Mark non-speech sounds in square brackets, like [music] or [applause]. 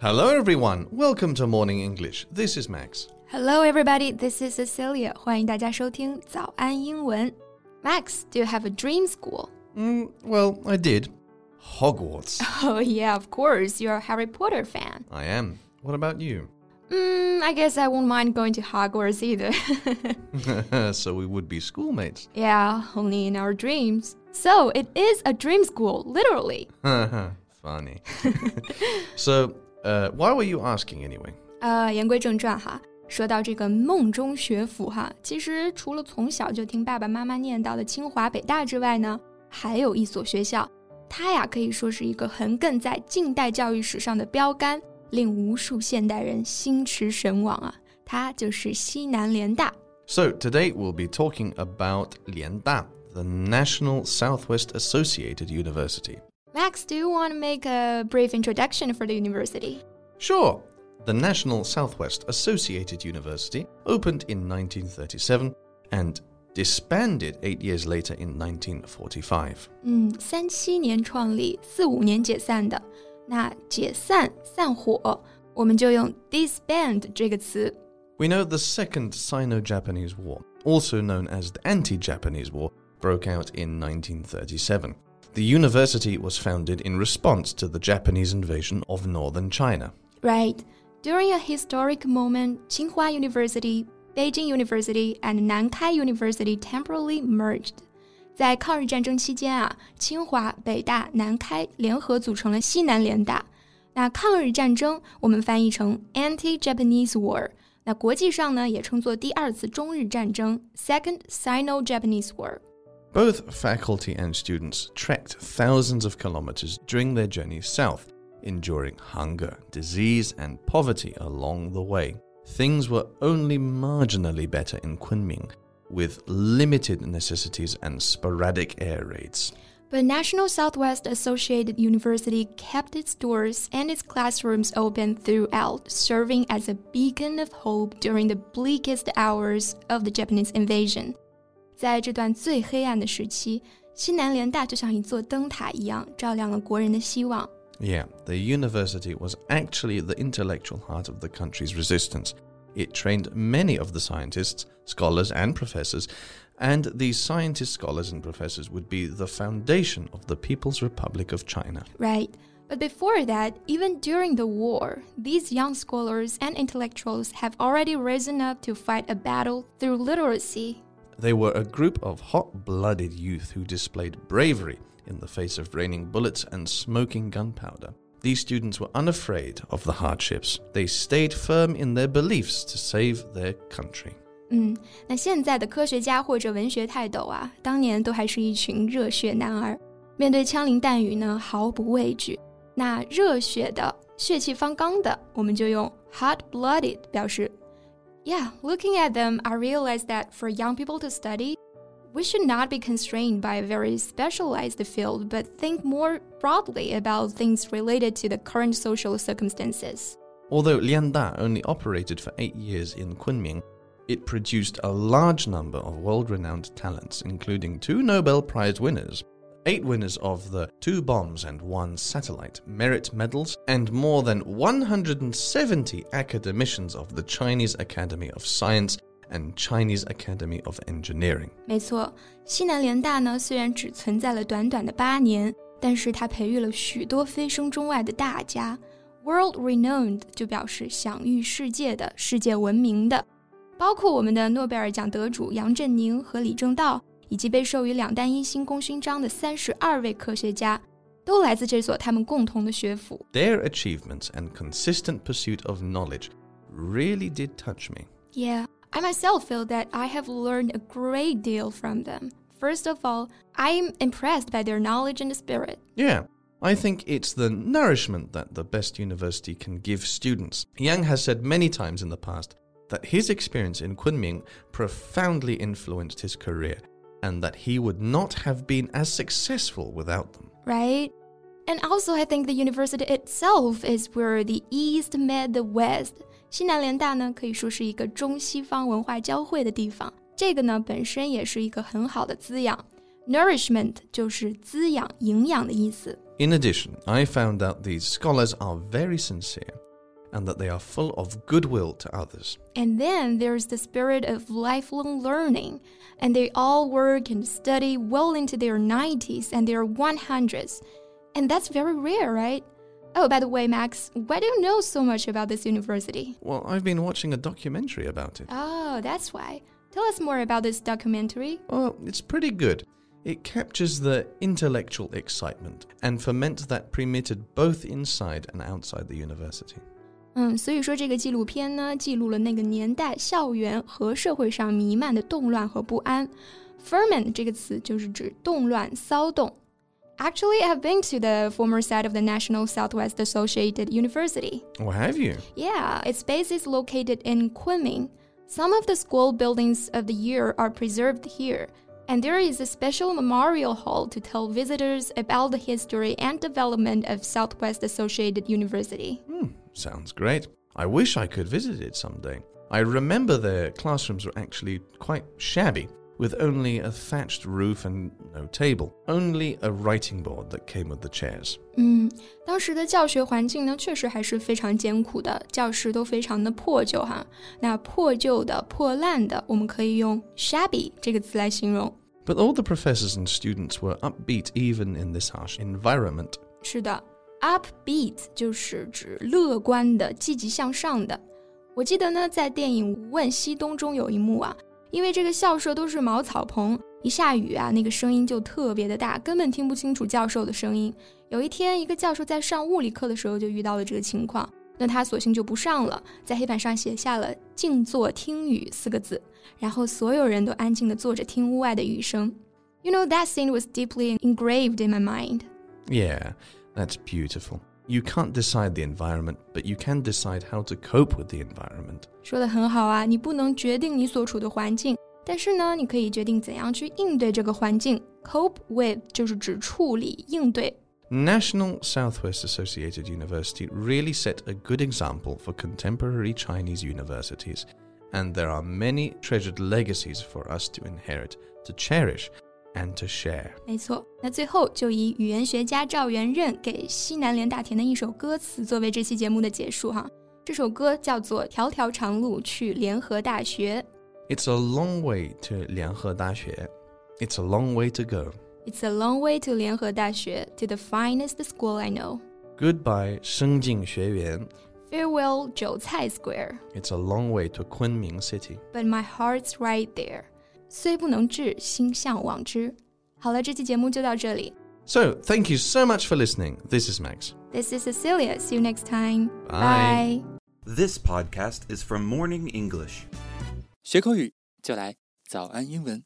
Hello, everyone. Welcome to Morning English. This is Max. Hello, everybody. This is Cecilia. 欢迎大家收听早安英文。Max, do you have a dream school? Mm, well, I did. Hogwarts. [laughs] Oh yeah, of course. You're a Harry Potter fan. I am. What about you? Mm, I guess I won't mind going to Hogwarts either. [laughs] so [laughs] we would be schoolmates. yeah, only in our dreams. So it is a dream school, literally. Funny. so, uh, why were you asking anyway? 呃，言归正传哈，说到这个梦中学府哈，其实除了从小就听爸爸妈妈念叨的清华、北大之外呢，还有一所学校，它呀可以说是一个横亘在近代教育史上的标杆，令无数现代人心驰神往啊！它就是西南联大。 So, today we'll be talking about Lianda, the National Southwest Associated University. Max, do you want to make a brief introduction for the university? Sure. The National Southwest Associated University opened in 1937 and disbanded eight years later in 1945. 嗯，三七年创立，四五年解散的。那解散、散伙，我们就用 disband 这个词。 We know the Second Sino Japanese War, also known as the Anti Japanese War, broke out in 1937. The university was founded in response to the Japanese invasion of northern China. Right. During a historic moment, Tsinghua University, Beijing University, and Nankai University temporarily merged. 在抗日战争期间啊，清华、北大、南开联合组成了西南联大。那抗日战争我们翻译成 Anti-Japanese War，那国际上呢也称作第二次中日战争 （Second Sino-Japanese War）。 Both faculty and students trekked thousands of kilometers during their journey south, enduring hunger, disease, and poverty along the way. Things were only marginally better in Kunming, with limited necessities and sporadic air raids. But National Southwest Associated University kept its doors and its classrooms open throughout, serving as a beacon of hope during the bleakest hours of the Japanese invasion. 在这段最黑暗的时期，西南联大就像一座灯塔一样，照亮了国人的希望。 Yeah, the university was actually the intellectual heart of the country's resistance. It trained many of the scientists, scholars, and professors, and these scientists, scholars, and professors would be the foundation of the People's Republic of China. Right. But before that, even during the war, these young scholars and intellectuals have already risen up to fight a battle through literacy. They were a group of hot blooded youth who displayed bravery in the face of raining bullets and smoking gunpowder. These students were unafraid of the hardships. They stayed firm in their beliefs to save their country. 嗯，那现在的科学家或者文学泰斗啊，当年都还是一群热血男儿，面对枪林弹雨呢毫不畏惧。那热血的、血气方刚的，我们就用 hot-blooded 表示。 yeah, looking at them, I realized that for young people to study, we should not be constrained by a very specialized field, but think more broadly about things related to the current social circumstances. Although Lian Lianda only operated for eight years in Kunming, it produced a large number of world renowned talents, including two Nobel Prize winners, eight winners of the Two Bombs and One Satellite merit medals, and more than 170 academicians of the Chinese Academy of Science and Chinese Academy of Engineering. 没错，西南联大呢虽然只存在了短短的八年，但是它培育了许多飞升中外的大家。World renowned 就表示享誉世界的、世界闻名的，包括我们的诺贝尔奖得主杨振宁和李政道， 以及被授予两弹一星功勋章的三十二位科学家，都来自这所他们共同的学府。 Their achievements and consistent pursuit of knowledge really did touch me. Yeah, I myself feel that I have learned a great deal from them. First of all, I'm impressed by their knowledge and spirit. Yeah, I think it's the nourishment that the best university can give students. Yang has said many times in the past that his experience in Kunming profoundly influenced his career and that he would not have been as successful without them. right? And also, I think the university itself is where the East met the West. 西南联大呢，可以说是一个中西方文化交汇的地方。这个呢，本身也是一个很好的滋养。Nourishment 就是滋养、营养的意思。 In addition, I found out these scholars are very sincere. and that they are full of goodwill to others. And then there's the spirit of lifelong learning, and they all work and study well into their 90s and their 100s. And that's very rare, right? Oh, by the way, Max, why do you know so much about this university? Well, I've been watching a documentary about it. Oh, that's why. Tell us more about this documentary. Well, it's pretty good. It captures the intellectual excitement and ferment that permitted both inside and outside the university. 嗯，所以说这个纪录片呢，记录了那个年代校园和社会上弥漫的动乱和不安。Ferment 这个词就是指动乱、骚动。Actually, I've been to the former site of the National Southwest Associated University. Oh, have you? Yeah, its base is located in Kunming. Some of the school buildings of the year are preserved here, and there is a special memorial hall to tell visitors about the history and development of Southwest Associated University. Hmm, sounds great. I wish I could visit it someday. I remember their classrooms were actually quite shabby, with only a thatched roof and no table, only a writing board that came with the chairs. 嗯，当时的教学环境呢，确实还是非常艰苦的，教室都非常的破旧哈。那破旧的、破烂的，我们可以用 shabby 这个词来形容。But all the professors and students were upbeat even in this harsh environment. 是的 ，upbeat 就是指乐观的、积极向上的。我记得呢，在电影《无问西东》中有一幕啊，因为这个校舍都是茅草棚，一下雨啊，那个声音就特别的大，根本听不清楚教授的声音。有一天，一个教授在上物理课的时候就遇到了这个情况，那他索性就不上了，在黑板上写下了“静坐听雨”四个字，然后所有人都安静的坐着听屋外的雨声。You know that scene was deeply engraved in my mind. Yeah, that's beautiful. You can't decide the environment, but you can decide how to cope with the environment. 说的很好啊，你不能决定你所处的环境，但是呢，你可以决定怎样去应对这个环境。Cope with 就是指处理、应对。National Southwest Associated University really set a good example for contemporary Chinese universities, and there are many treasured legacies for us to inherit, to cherish, and to share. 没错，那最后就以语言学家赵元任给西南联大填的一首歌词作为这期节目的结束哈。这首歌叫做《条条长路去联合大学》。It's a long way to 联合大学。It's a long way to go. It's a long way to 联合大学 to the finest school I know. Goodbye 圣经学院。Farewell 韭菜 Square. It's a long way to Kunming City. But my heart's right there. 虽不能至，心向往之。好了，这期节目就到这里。 So, thank you so much for listening. This is Max. This is Cecilia. See you next time. Bye. Bye. This podcast is from Morning English. 学口语就来早安英文。